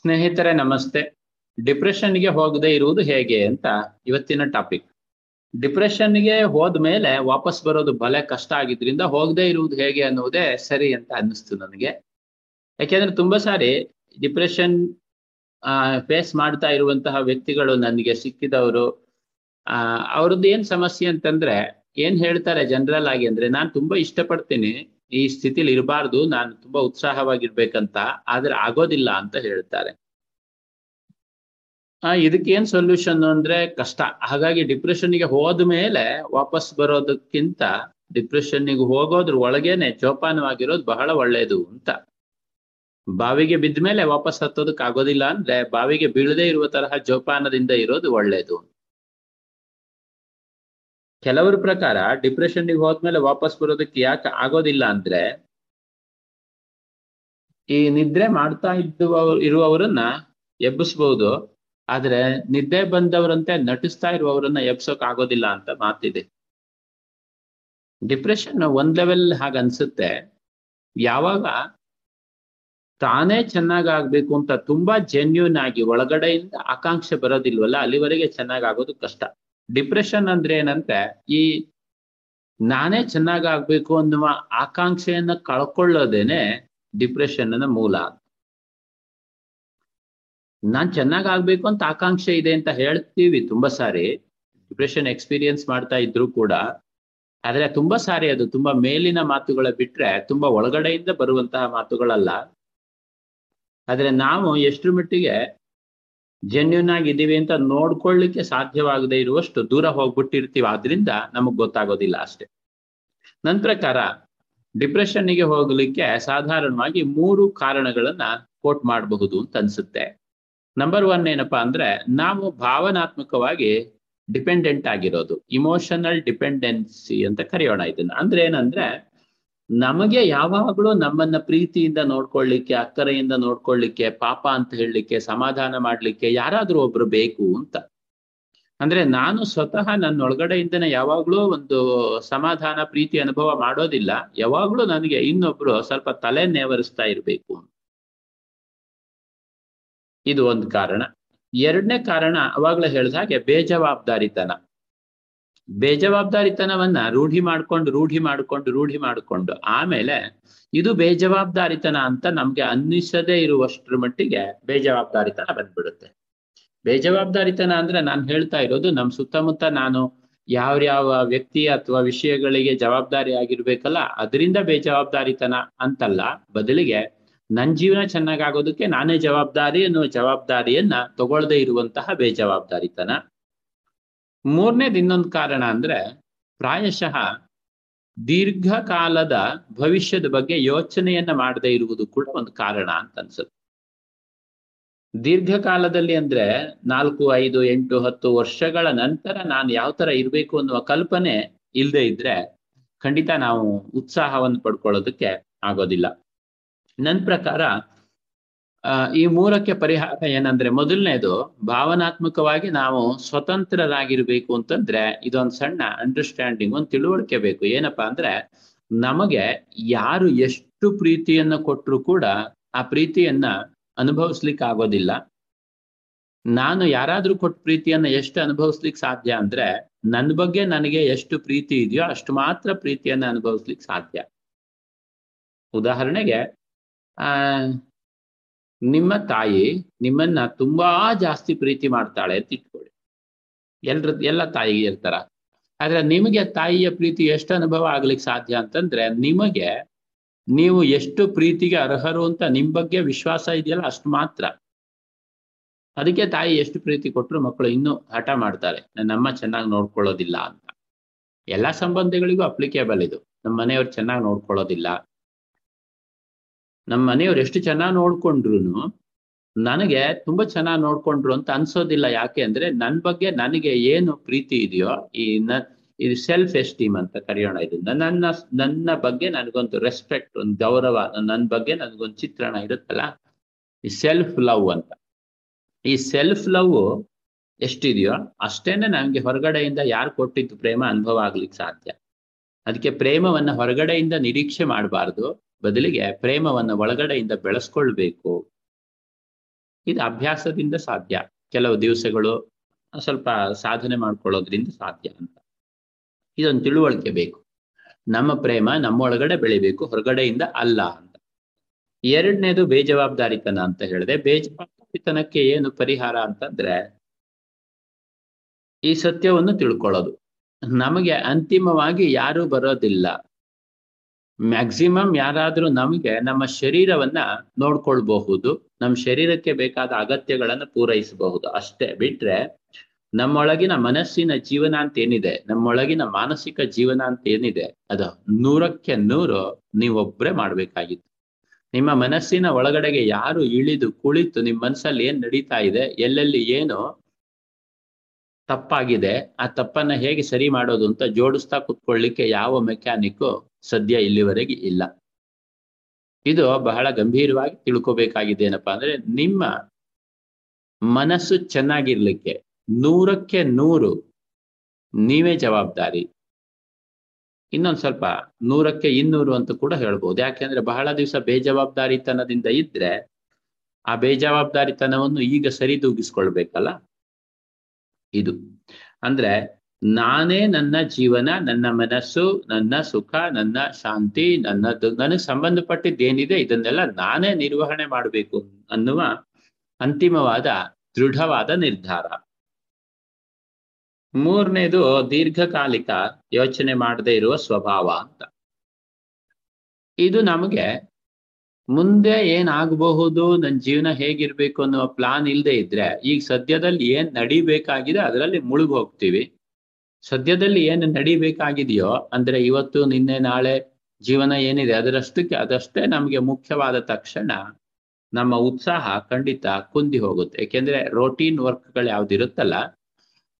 ಸ್ನೇಹಿತರೆ, ನಮಸ್ತೆ. ಡಿಪ್ರೆಷನ್ಗೆ ಹೋಗದೆ ಇರುವುದು ಹೇಗೆ ಅಂತ ಇವತ್ತಿನ ಟಾಪಿಕ್. ಡಿಪ್ರೆಷನ್ಗೆ ಹೋದ್ಮೇಲೆ ವಾಪಸ್ ಬರೋದು ಬಲೆ ಕಷ್ಟ ಆಗಿದ್ರಿಂದ ಹೋಗದೆ ಇರುವುದು ಹೇಗೆ ಅನ್ನುವುದೇ ಸರಿ ಅಂತ ಅನ್ನಿಸ್ತು ನನಗೆ. ಯಾಕೆಂದ್ರೆ ತುಂಬಾ ಸಾರಿ ಡಿಪ್ರೆಷನ್ ಫೇಸ್ ಮಾಡ್ತಾ ಇರುವಂತಹ ವ್ಯಕ್ತಿಗಳು ನನಗೆ ಸಿಕ್ಕಿದವರು. ಆ, ಅವ್ರದ್ದು ಏನ್ ಸಮಸ್ಯೆ ಅಂತಂದ್ರೆ, ಏನ್ ಹೇಳ್ತಾರೆ ಜನರಲ್ ಆಗಿ ಅಂದ್ರೆ, ನಾನು ತುಂಬಾ ಇಷ್ಟಪಡ್ತೀನಿ. ಈ ಸ್ಥಿತಿಲಿ ಇರಬಾರ್ದು, ನಾನು ತುಂಬಾ ಉತ್ಸಾಹವಾಗಿರ್ಬೇಕಂತ, ಆದ್ರೆ ಆಗೋದಿಲ್ಲ ಅಂತ ಹೇಳ್ತಾರೆ. ಆ, ಇದಕ್ಕೇನ್ ಸೊಲ್ಯೂಷನ್ ಅಂದ್ರೆ ಕಷ್ಟ. ಹಾಗಾಗಿ ಡಿಪ್ರೆಷನ್ಗೆ ಹೋದ ಮೇಲೆ ವಾಪಸ್ ಬರೋದಕ್ಕಿಂತ ಡಿಪ್ರೆಷನ್ಗೆ ಹೋಗೋದ್ರ ಒಳಗೇನೆ ಜೋಪಾನವಾಗಿರೋದು ಬಹಳ ಒಳ್ಳೇದು ಅಂತ. ಬಾವಿಗೆ ಬಿದ್ದ ಮೇಲೆ ವಾಪಸ್ ಹತ್ತೋದಕ್ ಆಗೋದಿಲ್ಲ ಅಂದ್ರೆ ಬಾವಿಗೆ ಬೀಳದೇ ಇರುವ ತರಹ ಜೋಪಾನದಿಂದ ಇರೋದು ಒಳ್ಳೇದು. ಕೆಲವರ ಪ್ರಕಾರ ಡಿಪ್ರೆಷನ್ಗೆ ಹೋದ್ಮೇಲೆ ವಾಪಸ್ ಬರೋದಕ್ಕೆ ಯಾಕೆ ಆಗೋದಿಲ್ಲ ಅಂದ್ರೆ ಈ ನಿದ್ರೆ ಮಾಡ್ತಾ ಇದ್ದ ಇರುವವರನ್ನ ಎಬ್ಬಿಸ್ಬಹುದು ಆದ್ರೆ ನಿದ್ದೆ ಬಂದವರಂತೆ ನಟಿಸ್ತಾ ಇರುವವರನ್ನ ಎಬ್ಸೋಕ್ ಆಗೋದಿಲ್ಲ ಅಂತ ಮಾತಿದೆ. ಡಿಪ್ರೆಷನ್ ಒಂದ್ ಲೆವೆಲ್ ಹಾಗ ಅನ್ಸುತ್ತೆ. ಯಾವಾಗ ತಾನೇ ಚೆನ್ನಾಗಾಗ್ಬೇಕು ಅಂತ ತುಂಬಾ ಜೆನ್ಯೂನ್ ಆಗಿ ಒಳಗಡೆಯಿಂದ ಆಕಾಂಕ್ಷೆ ಬರೋದಿಲ್ವಲ್ಲ, ಅಲ್ಲಿವರೆಗೆ ಚೆನ್ನಾಗಾಗೋದು ಕಷ್ಟ. ಡಿಪ್ರೆಷನ್ ಅಂದ್ರೆ ಏನಂತೆ? ಈ ನಾನೇ ಚೆನ್ನಾಗಾಗ್ಬೇಕು ಅನ್ನುವ ಆಕಾಂಕ್ಷೆಯನ್ನ ಕಳ್ಕೊಳ್ಳೋದೇನೆ ಡಿಪ್ರೆಷನ್ನ ಮೂಲ. ನಾನ್ ಚೆನ್ನಾಗಾಗ್ಬೇಕು ಅಂತ ಆಕಾಂಕ್ಷೆ ಇದೆ ಅಂತ ಹೇಳ್ತೀವಿ ತುಂಬಾ ಸಾರಿ. ಡಿಪ್ರೆಷನ್ ಎಕ್ಸ್ಪೀರಿಯನ್ಸ್ ಮಾಡ್ತಾ ಇದ್ರು ಕೂಡ. ಆದ್ರೆ ತುಂಬಾ ಸಾರಿ ಅದು, ತುಂಬಾ ಮೇಲಿನ ಮಾತುಗಳ ಬಿಟ್ರೆ ತುಂಬಾ ಒಳಗಡೆಯಿಂದ ಬರುವಂತಹ ಮಾತುಗಳಲ್ಲ. ಆದ್ರೆ ನಾವು ಎಷ್ಟು ಮಟ್ಟಿಗೆ ಜೆನ್ಯೂನ್ ಆಗಿದ್ದೀವಿ ಅಂತ ನೋಡ್ಕೊಳ್ಳಿಕ್ಕೆ ಸಾಧ್ಯವಾಗದೇ ಇರುವಷ್ಟು ದೂರ ಹೋಗ್ಬಿಟ್ಟಿರ್ತೀವಿ. ಆದ್ರಿಂದ ನಮಗ್ ಗೊತ್ತಾಗೋದಿಲ್ಲ ಅಷ್ಟೇ. ನನ್ನ ಪ್ರಕಾರ ಡಿಪ್ರೆಷನ್ಗೆ ಹೋಗ್ಲಿಕ್ಕೆ ಸಾಧಾರಣವಾಗಿ ಮೂರು ಕಾರಣಗಳನ್ನ ಕೋಟ್ ಮಾಡಬಹುದು ಅಂತ ಅನ್ಸುತ್ತೆ. ನಂಬರ್ ಒನ್ ಏನಪ್ಪಾ ಅಂದ್ರೆ, ನಾವು ಭಾವನಾತ್ಮಕವಾಗಿ ಡಿಪೆಂಡೆಂಟ್ ಆಗಿರೋದು. ಇಮೋಷನಲ್ ಡಿಪೆಂಡೆನ್ಸಿ ಅಂತ ಕರೆಯೋಣ ಇದನ್ನ. ಅಂದ್ರೆ ಏನಂದ್ರೆ ನಮಗೆ ಯಾವಾಗಲೂ ನಮ್ಮನ್ನ ಪ್ರೀತಿಯಿಂದ ನೋಡ್ಕೊಳ್ಳಿಕ್ಕೆ, ಅಕ್ಕರೆಯಿಂದ ನೋಡ್ಕೊಳ್ಳಿಕ್ಕೆ, ಪಾಪ ಅಂತ ಹೇಳಲಿಕ್ಕೆ, ಸಮಾಧಾನ ಮಾಡ್ಲಿಕ್ಕೆ ಯಾರಾದ್ರೂ ಒಬ್ರು ಬೇಕು ಅಂತ. ಅಂದ್ರೆ ನಾನು ಸ್ವತಃ ನನ್ನ ಒಳಗಡೆಯಿಂದನೇ ಯಾವಾಗ್ಲೂ ಒಂದು ಸಮಾಧಾನ, ಪ್ರೀತಿ ಅನುಭವ ಮಾಡೋದಿಲ್ಲ. ಯಾವಾಗ್ಲೂ ನನಗೆ ಇನ್ನೊಬ್ರು ಸ್ವಲ್ಪ ತಲೆ ನೇವರಿಸ್ತಾ ಇರ್ಬೇಕು ಇದು ಒಂದು ಕಾರಣ. ಎರಡನೇ ಕಾರಣ, ಅವಾಗ್ಲೇ ಹೇಳ್ದ ಹಾಗೆ ಬೇಜವಾಬ್ದಾರಿತನ. ಬೇಜವಾಬ್ದಾರಿತನವನ್ನ ರೂಢಿ ಮಾಡ್ಕೊಂಡು ರೂಢಿ ಮಾಡ್ಕೊಂಡು ರೂಢಿ ಮಾಡ್ಕೊಂಡು, ಆಮೇಲೆ ಇದು ಬೇಜವಾಬ್ದಾರಿತನ ಅಂತ ನಮ್ಗೆ ಅನ್ನಿಸದೇ ಇರುವಷ್ಟರ ಮಟ್ಟಿಗೆ ಬೇಜವಾಬ್ದಾರಿತನ ಬಂದ್ಬಿಡುತ್ತೆ. ಬೇಜವಾಬ್ದಾರಿತನ ಅಂದ್ರೆ ನಾನು ಹೇಳ್ತಾ ಇರೋದು ನಮ್ ಸುತ್ತಮುತ್ತ ನಾನು ಯಾವ್ಯಾವ ಯಾವ ವ್ಯಕ್ತಿ ಅಥವಾ ವಿಷಯಗಳಿಗೆ ಜವಾಬ್ದಾರಿ ಆಗಿರ್ಬೇಕಲ್ಲ, ಅದರಿಂದ ಬೇಜವಾಬ್ದಾರಿತನ ಅಂತಲ್ಲ, ಬದಲಿಗೆ ನನ್ ಜೀವನ ಚೆನ್ನಾಗಾಗೋದಕ್ಕೆ ನಾನೇ ಜವಾಬ್ದಾರಿ ಅನ್ನುವ ಜವಾಬ್ದಾರಿಯನ್ನ ತಗೊಳ್ಳದೆ ಇರುವಂತಹ ಬೇಜವಾಬ್ದಾರಿತನ. ಮೂರನೇದು ಇನ್ನೊಂದು ಕಾರಣ ಅಂದ್ರೆ ಪ್ರಾಯಶಃ ದೀರ್ಘಕಾಲದ ಭವಿಷ್ಯದ ಬಗ್ಗೆ ಯೋಚನೆಯನ್ನ ಮಾಡದೇ ಇರುವುದು ಕೂಡ ಒಂದು ಕಾರಣ ಅಂತ ಅನ್ಸುತ್ತೆ. ದೀರ್ಘಕಾಲದಲ್ಲಿ ಅಂದ್ರೆ ನಾಲ್ಕು, ಐದು, ಎಂಟು, ಹತ್ತು ವರ್ಷಗಳ ನಂತರ ನಾನು ಯಾವ ತರ ಇರಬೇಕು ಅನ್ನುವ ಕಲ್ಪನೆ ಇಲ್ಲದೆ ಇದ್ರೆ ಖಂಡಿತ ನಾವು ಉತ್ಸಾಹವನ್ನು ಪಡ್ಕೊಳ್ಳೋದಕ್ಕೆ ಆಗೋದಿಲ್ಲ. ನನ್ನ ಪ್ರಕಾರ ಈ ಮೂರಕ್ಕೆ ಪರಿಹಾರ ಏನಂದ್ರೆ ಮೊದಲನೇದು ಭಾವನಾತ್ಮಕವಾಗಿ ನಾವು ಸ್ವತಂತ್ರರಾಗಿರ್ಬೇಕು ಅಂತಂದ್ರೆ ಇದೊಂದು ಸಣ್ಣ ಅಂಡರ್ಸ್ಟ್ಯಾಂಡಿಂಗ್ ಒಂದು ತಿಳುವಳಿಕೆ ಬೇಕು. ಏನಪ್ಪಾ ಅಂದ್ರೆ ನಮಗೆ ಯಾರು ಎಷ್ಟು ಪ್ರೀತಿಯನ್ನ ಕೊಟ್ಟರು ಕೂಡ ಆ ಪ್ರೀತಿಯನ್ನ ಅನುಭವಿಸ್ಲಿಕ್ಕೆ ಆಗೋದಿಲ್ಲ. ನಾನು ಯಾರಾದ್ರೂ ಕೊಟ್ಟ ಪ್ರೀತಿಯನ್ನ ಎಷ್ಟು ಅನುಭವಿಸ್ಲಿಕ್ಕೆ ಸಾಧ್ಯ ಅಂದ್ರೆ ನನ್ನ ಬಗ್ಗೆ ನನಗೆ ಎಷ್ಟು ಪ್ರೀತಿ ಇದೆಯೋ ಅಷ್ಟು ಮಾತ್ರ ಪ್ರೀತಿಯನ್ನ ಅನುಭವಿಸ್ಲಿಕ್ಕೆ ಸಾಧ್ಯ. ಉದಾಹರಣೆಗೆ, ಆ ನಿಮ್ಮ ತಾಯಿ ನಿಮ್ಮನ್ನ ತುಂಬಾ ಜಾಸ್ತಿ ಪ್ರೀತಿ ಮಾಡ್ತಾಳೆ ಅಂತ ಇಟ್ಕೊಳ್ಳಿ. ಎಲ್ರ, ಎಲ್ಲ ತಾಯಿಗೆ ಇರ್ತಾರ ಆದ್ರೆ ನಿಮಗೆ ತಾಯಿಯ ಪ್ರೀತಿ ಎಷ್ಟು ಅನುಭವ ಆಗ್ಲಿಕ್ಕೆ ಸಾಧ್ಯ ಅಂತಂದ್ರೆ ನಿಮಗೆ ನೀವು ಎಷ್ಟು ಪ್ರೀತಿಗೆ ಅರ್ಹರು ಅಂತ ನಿಮ್ ಬಗ್ಗೆ ವಿಶ್ವಾಸ ಇದೆಯಲ್ಲ ಅಷ್ಟು ಮಾತ್ರ. ಅದಕ್ಕೆ ತಾಯಿ ಎಷ್ಟು ಪ್ರೀತಿ ಕೊಟ್ಟರು ಮಕ್ಕಳು ಇನ್ನೂ ಹಠ ಮಾಡ್ತಾರೆ ನನ್ನಮ್ಮ ಚೆನ್ನಾಗಿ ನೋಡ್ಕೊಳ್ಳೋದಿಲ್ಲ ಅಂತ. ಎಲ್ಲಾ ಸಂಬಂಧಗಳಿಗೂ ಅಪ್ಲಿಕೇಬಲ್ ಇದು. ನಮ್ಮ ಮನೆಯವ್ರು ಚೆನ್ನಾಗಿ ನೋಡ್ಕೊಳ್ಳೋದಿಲ್ಲ. ನಮ್ಮ ಮನೆಯವ್ರು ಎಷ್ಟು ಚೆನ್ನಾಗಿ ನೋಡ್ಕೊಂಡ್ರು ನನಗೆ ತುಂಬಾ ಚೆನ್ನಾಗಿ ನೋಡ್ಕೊಂಡ್ರು ಅಂತ ಅನ್ಸೋದಿಲ್ಲ. ಯಾಕೆ ಅಂದ್ರೆ ನನ್ ಬಗ್ಗೆ ನನಗೆ ಏನು ಪ್ರೀತಿ ಇದೆಯೋ ಈ ನ ಇದು ಸೆಲ್ಫ್ ಎಸ್ಟೀಮ್ ಅಂತ ಕರೆಯೋಣ ಇದನ್ನ ನನ್ನ ನನ್ನ ಬಗ್ಗೆ ನನಗೊಂದು ರೆಸ್ಪೆಕ್ಟ್ ಒಂದು ಗೌರವ ನನ್ನ ಬಗ್ಗೆ ನನಗೊಂದು ಚಿತ್ರಣ ಇರುತ್ತಲ್ಲ? ಈ ಸೆಲ್ಫ್ ಲವ್ ಅಂತ. ಈ ಸೆಲ್ಫ್ ಲವ್ ಎಷ್ಟಿದೆಯೋ ಅಷ್ಟೇನೆ ನಮ್ಗೆ ಹೊರಗಡೆಯಿಂದ ಯಾರು ಕೊಟ್ಟಿದ್ದು ಪ್ರೇಮ ಅನುಭವ ಆಗ್ಲಿಕ್ಕೆ ಸಾಧ್ಯ. ಅದಕ್ಕೆ ಪ್ರೇಮವನ್ನ ಹೊರಗಡೆಯಿಂದ ನಿರೀಕ್ಷೆ ಮಾಡಬಾರ್ದು. ಬದಲಿಗೆ ಪ್ರೇಮವನ್ನ ಒಳಗಡೆಯಿಂದ ಬೆಳೆಸ್ಕೊಳ್ಬೇಕು. ಇದು ಅಭ್ಯಾಸದಿಂದ ಸಾಧ್ಯ. ಕೆಲವು ದಿವಸಗಳು ಸ್ವಲ್ಪ ಸಾಧನೆ ಮಾಡ್ಕೊಳ್ಳೋದ್ರಿಂದ ಸಾಧ್ಯ ಅಂತ. ಇದೊಂದು ತಿಳುವಳಿಕೆ ಬೇಕು. ನಮ್ಮ ಪ್ರೇಮ ನಮ್ಮೊಳಗಡೆ ಬೆಳಿಬೇಕು, ಹೊರಗಡೆಯಿಂದ ಅಲ್ಲ ಅಂತ. ಎರಡನೇದು ಬೇಜವಾಬ್ದಾರಿತನ ಅಂತ ಹೇಳಿದೆ. ಬೇಜವಾಬ್ದಾರಿತನಕ್ಕೆ ಏನು ಪರಿಹಾರ ಅಂತಂದ್ರೆ ಈ ಸತ್ಯವನ್ನು ತಿಳ್ಕೊಳ್ಳೋದು. ನಮಗೆ ಅಂತಿಮವಾಗಿ ಯಾರು ಬರೋದಿಲ್ಲ. ಮ್ಯಾಕ್ಸಿಮಮ್ ಯಾರಾದ್ರೂ ನಮಗೆ ನಮ್ಮ ಶರೀರವನ್ನ ನೋಡ್ಕೊಳ್ಬಹುದು ನಮ್ಮ ಶರೀರಕ್ಕೆ ಬೇಕಾದ ಅಗತ್ಯಗಳನ್ನು ಪೂರೈಸಬಹುದು. ಅಷ್ಟೇ ಬಿಟ್ರೆ ನಮ್ಮೊಳಗಿನ ಮನಸ್ಸಿನ ಜೀವನ ಅಂತ ಏನಿದೆ, ನಮ್ಮೊಳಗಿನ ಮಾನಸಿಕ ಜೀವನ ಅಂತ ಏನಿದೆ, ಅದು ನೂರಕ್ಕೆ ನೂರು ನೀವೊಬ್ಬರೇ ಮಾಡ್ಬೇಕಾಗಿತ್ತು. ನಿಮ್ಮ ಮನಸ್ಸಿನ ಒಳಗಡೆಗೆ ಯಾರು ಇಳಿದು ಕುಳಿತು ನಿಮ್ಮ ಮನಸ್ಸಲ್ಲಿ ಏನ್ ನಡೀತಾ ಇದೆ, ಎಲ್ಲೆಲ್ಲಿ ಏನು ತಪ್ಪಾಗಿದೆ, ಆ ತಪ್ಪನ್ನ ಹೇಗೆ ಸರಿ ಮಾಡೋದು ಅಂತ ಜೋಡಿಸ್ತಾ ಕುತ್ಕೊಳ್ಳಿಕ್ಕೆ ಯಾವ ಮೆಕ್ಯಾನಿಕ್ ಸದ್ಯ ಇಲ್ಲಿವರೆಗೆ ಇಲ್ಲ. ಇದು ಬಹಳ ಗಂಭೀರವಾಗಿ ತಿಳ್ಕೋಬೇಕಾಗಿದೆ ಏನಪ್ಪಾ ಅಂದ್ರೆ ನಿಮ್ಮ ಮನಸ್ಸು ಚೆನ್ನಾಗಿರ್ಲಿಕ್ಕೆ ನೂರಕ್ಕೆ ನೂರು ನೀವೇ ಜವಾಬ್ದಾರಿ. ಇನ್ನೊಂದು ಸ್ವಲ್ಪ ನೂರಕ್ಕೆ ಇನ್ನೂರು ಅಂತ ಕೂಡ ಹೇಳ್ಬೋದು. ಯಾಕೆಂದ್ರೆ ಬಹಳ ದಿವಸ ಬೇಜವಾಬ್ದಾರಿತನದಿಂದ ಇದ್ರೆ ಆ ಬೇಜವಾಬ್ದಾರಿತನವನ್ನು ಈಗ ಸರಿದೂಗಿಸ್ಕೊಳ್ಬೇಕಲ್ಲ? ಇದು. ಅಂದ್ರೆ ನಾನೇ ನನ್ನ ಜೀವನ, ನನ್ನ ಮನಸ್ಸು, ನನ್ನ ಸುಖ, ನನ್ನ ಶಾಂತಿ ನನ್ನದು ನನಗೆ ಸಂಬಂಧಪಟ್ಟಿದ್ದೇನಿದೆ ಇದನ್ನೆಲ್ಲ ನಾನೇ ನಿರ್ವಹಣೆ ಮಾಡಬೇಕು ಅನ್ನುವ ಅಂತಿಮವಾದ ದೃಢವಾದ ನಿರ್ಧಾರ. ಮೂರನೇದು ದೀರ್ಘಕಾಲಿಕ ಯೋಚನೆ ಮಾಡದೇ ಇರುವ ಸ್ವಭಾವ ಅಂತ. ಇದು ನಮಗೆ ಮುಂದೆ ಏನಾಗಬಹುದು ನನ್ನ ಜೀವನ ಹೇಗಿರ್ಬೇಕು ಅನ್ನುವ ಪ್ಲಾನ್ ಇಲ್ಲದೆ ಇದ್ರೆ, ಈಗ ಸದ್ಯದಲ್ಲಿ ಏನ್ ನಡಿಬೇಕಾಗಿದೆ, ಅದರಲ್ಲಿ ಮುಳುಗ್ ಹೋಗ್ತೀವಿ ಸದ್ಯದಲ್ಲಿ ಏನು ನಡಿಬೇಕಾಗಿದೆಯೋ, ಅಂದ್ರೆ ಇವತ್ತು, ನಿನ್ನೆ, ನಾಳೆ ಜೀವನ ಏನಿದೆ, ಅದರಷ್ಟಕ್ಕೆ, ಅದಷ್ಟೇ ನಮಗೆ ಮುಖ್ಯವಾದ ತಕ್ಷಣ ನಮ್ಮ ಉತ್ಸಾಹ ಖಂಡಿತ ಕುಂದಿ ಹೋಗುತ್ತೆ. ಯಾಕೆಂದ್ರೆ ರೋಟೀನ್ ವರ್ಕ್ಗಳು ಯಾವ್ದಿರುತ್ತಲ್ಲ,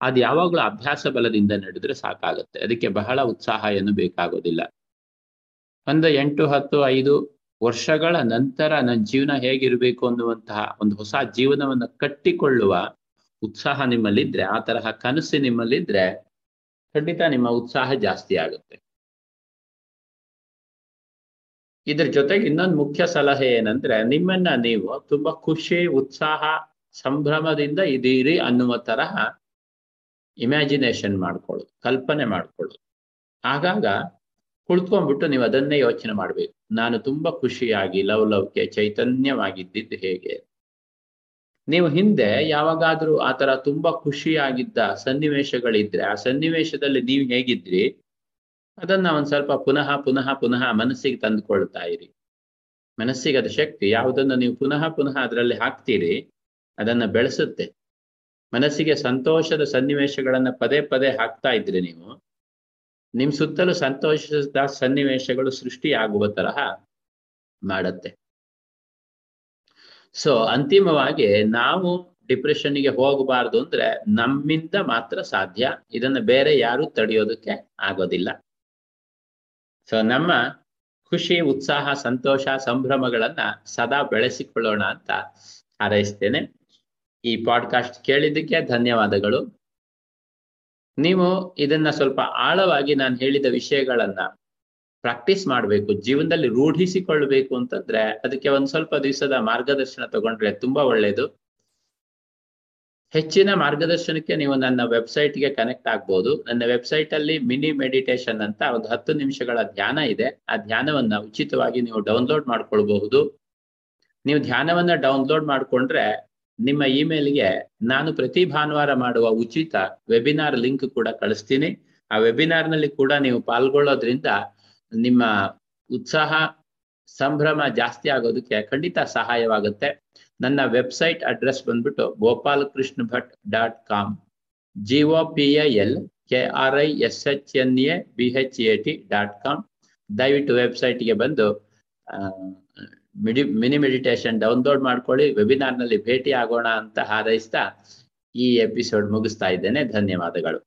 ಅದು ಯಾವಾಗ್ಲೂ ಅಭ್ಯಾಸ ಬಲದಿಂದ ನಡೆದ್ರೆ ಸಾಕಾಗುತ್ತೆ. ಅದಕ್ಕೆ ಬಹಳ ಉತ್ಸಾಹ ಏನು ಬೇಕಾಗೋದಿಲ್ಲ. ಒಂದು ಎಂಟು, ಹತ್ತು, ಐದು ವರ್ಷಗಳ ನಂತರ ನನ್ನ ಜೀವನ ಹೇಗಿರ್ಬೇಕು ಅನ್ನುವಂತಹ ಒಂದು ಹೊಸ ಜೀವನವನ್ನು ಕಟ್ಟಿಕೊಳ್ಳುವ ಉತ್ಸಾಹ ನಿಮ್ಮಲ್ಲಿದ್ರೆ, ಆ ತರಹ ಕನಸು ನಿಮ್ಮಲ್ಲಿದ್ರೆ ಖಂಡಿತ ನಿಮ್ಮ ಉತ್ಸಾಹ ಜಾಸ್ತಿ ಆಗುತ್ತೆ. ಇದ್ರ ಜೊತೆಗೆ ಇನ್ನೊಂದು ಮುಖ್ಯ ಸಲಹೆ ಏನಂದ್ರೆ ನಿಮ್ಮನ್ನ ನೀವು ತುಂಬಾ ಖುಷಿ, ಉತ್ಸಾಹ, ಸಂಭ್ರಮದಿಂದ ಇದೀರಿ ಅನ್ನುವ ತರಹ ಇಮ್ಯಾಜಿನೇಷನ್ ಮಾಡ್ಕೊಳ್ಳೋದು, ಕಲ್ಪನೆ ಮಾಡ್ಕೊಳ್ಳೋದು. ಆಗಾಗ ಕುಳಿತ್ಕೊಂಡ್ಬಿಟ್ಟು ನೀವು ಅದನ್ನೇ ಯೋಚನೆ ಮಾಡ್ಬೇಕು. ನಾನು ತುಂಬಾ ಖುಷಿಯಾಗಿ ಲವಲವಿಕೆ, ಚೈತನ್ಯವಾಗಿದ್ದಿದ್ದು ಹೇಗೆ? ನೀವು ಹಿಂದೆ ಯಾವಾಗಾದ್ರೂ ಆ ತರ ತುಂಬಾ ಖುಷಿಯಾಗಿದ್ದ ಸನ್ನಿವೇಶಗಳಿದ್ರೆ ಆ ಸನ್ನಿವೇಶದಲ್ಲಿ ನೀವು ಹೇಗಿದ್ರಿ? ಅದನ್ನ ಒಂದ್ ಸ್ವಲ್ಪ ಪುನಃ ಪುನಃ ಪುನಃ ಮನಸ್ಸಿಗೆ ತಂದುಕೊಳ್ತಾ ಇರಿ. ಮನಸ್ಸಿಗೆ ಅದ ಶಕ್ತಿ ಯಾವುದನ್ನ ನೀವು ಪುನಃ ಪುನಃ ಅದರಲ್ಲಿ ಹಾಕ್ತೀರಿ ಅದನ್ನ ಬೆಳೆಸುತ್ತೆ. ಮನಸ್ಸಿಗೆ ಸಂತೋಷದ ಸನ್ನಿವೇಶಗಳನ್ನ ಪದೇ ಪದೇ ಹಾಕ್ತಾ ಇದ್ರಿ ನೀವು. ನಿಮ್ ಸುತ್ತಲೂ ಸಂತೋಷದ ಸನ್ನಿವೇಶಗಳು ಸೃಷ್ಟಿಯಾಗುವ ತರಹ ಮಾಡತ್ತೆ. ಸೊ ಅಂತಿಮವಾಗಿ ನಾವು ಡಿಪ್ರೆಷನ್ಗೆ ಹೋಗಬಾರ್ದು ಅಂದ್ರೆ ನಮ್ಮಿಂದ ಮಾತ್ರ ಸಾಧ್ಯ. ಇದನ್ನ ಬೇರೆ ಯಾರು ತಡೆಯೋದಕ್ಕೆ ಆಗೋದಿಲ್ಲ. ಸೊ ನಮ್ಮ ಖುಷಿ, ಉತ್ಸಾಹ, ಸಂತೋಷ, ಸಂಭ್ರಮಗಳನ್ನ ಸದಾ ಬೆಳೆಸಿಕೊಳ್ಳೋಣ ಅಂತ ಹಾರೈಸ್ತೇನೆ. ಈ ಪಾಡ್ಕಾಸ್ಟ್ ಕೇಳಿದ್ದಕ್ಕೆ ಧನ್ಯವಾದಗಳು. ನೀವು ಇದನ್ನ ಸ್ವಲ್ಪ ಆಳವಾಗಿ ನಾನು ಹೇಳಿದ ವಿಷಯಗಳನ್ನ ಪ್ರಾಕ್ಟೀಸ್ ಮಾಡಬೇಕು, ಜೀವನದಲ್ಲಿ ರೂಢಿಸಿಕೊಳ್ಬೇಕು ಅಂತಂದ್ರೆ ಅದಕ್ಕೆ ಒಂದ್ ಸ್ವಲ್ಪ ದಿವಸದ ಮಾರ್ಗದರ್ಶನ ತಗೊಂಡ್ರೆ ತುಂಬಾ ಒಳ್ಳೇದು. ಹೆಚ್ಚಿನ ಮಾರ್ಗದರ್ಶನಕ್ಕೆ ನೀವು ನನ್ನ ವೆಬ್ಸೈಟ್ಗೆ ಕನೆಕ್ಟ್ ಆಗ್ಬೋದು. ನನ್ನ ವೆಬ್ಸೈಟ್ ಅಲ್ಲಿ ಮಿನಿ ಮೆಡಿಟೇಷನ್ ಅಂತ ಒಂದು ಹತ್ತು ನಿಮಿಷಗಳ ಧ್ಯಾನ ಇದೆ. ಆ ಧ್ಯಾನವನ್ನ ಉಚಿತವಾಗಿ ನೀವು ಡೌನ್ಲೋಡ್ ಮಾಡ್ಕೊಳ್ಬಹುದು. ನೀವು ಧ್ಯಾನವನ್ನ ಡೌನ್ಲೋಡ್ ಮಾಡ್ಕೊಂಡ್ರೆ ನಿಮ್ಮ ಇಮೇಲ್ಗೆ ನಾನು ಪ್ರತಿ ಭಾನುವಾರ ಮಾಡುವ ಉಚಿತ ವೆಬಿನಾರ್ ಲಿಂಕ್ ಕೂಡ ಕಳಿಸ್ತೀನಿ. ಆ ವೆಬಿನಾರ್ನಲ್ಲಿ ಕೂಡ ನೀವು ಪಾಲ್ಗೊಳ್ಳೋದ್ರಿಂದ ನಿಮ್ಮ ಉತ್ಸಾಹ, ಸಂಭ್ರಮ ಜಾಸ್ತಿ ಆಗೋದಕ್ಕೆ ಖಂಡಿತ ಸಹಾಯವಾಗುತ್ತೆ. ನನ್ನ ವೆಬ್ಸೈಟ್ ಅಡ್ರೆಸ್ ಬಂದ್ಬಿಟ್ಟು Gopal Krishna Bhat dot com. G O P L K R I S H N A B H A T dot com. ದಯವಿಟ್ಟು ವೆಬ್ಸೈಟ್ಗೆ ಬಂದು ಮಿಡಿ, ಮಿನಿ ಮೆಡಿಟೇಷನ್ ಡೌನ್ಲೋಡ್ ಮಾಡ್ಕೊಳ್ಳಿ. ವೆಬಿನಾರ್ನಲ್ಲಿ ಭೇಟಿ ಆಗೋಣ ಅಂತ ಹಾರೈಸ್ತಾ ಈ ಎಪಿಸೋಡ್ ಮುಗಿಸ್ತಾ ಇದ್ದೇನೆ. ಧನ್ಯವಾದಗಳು.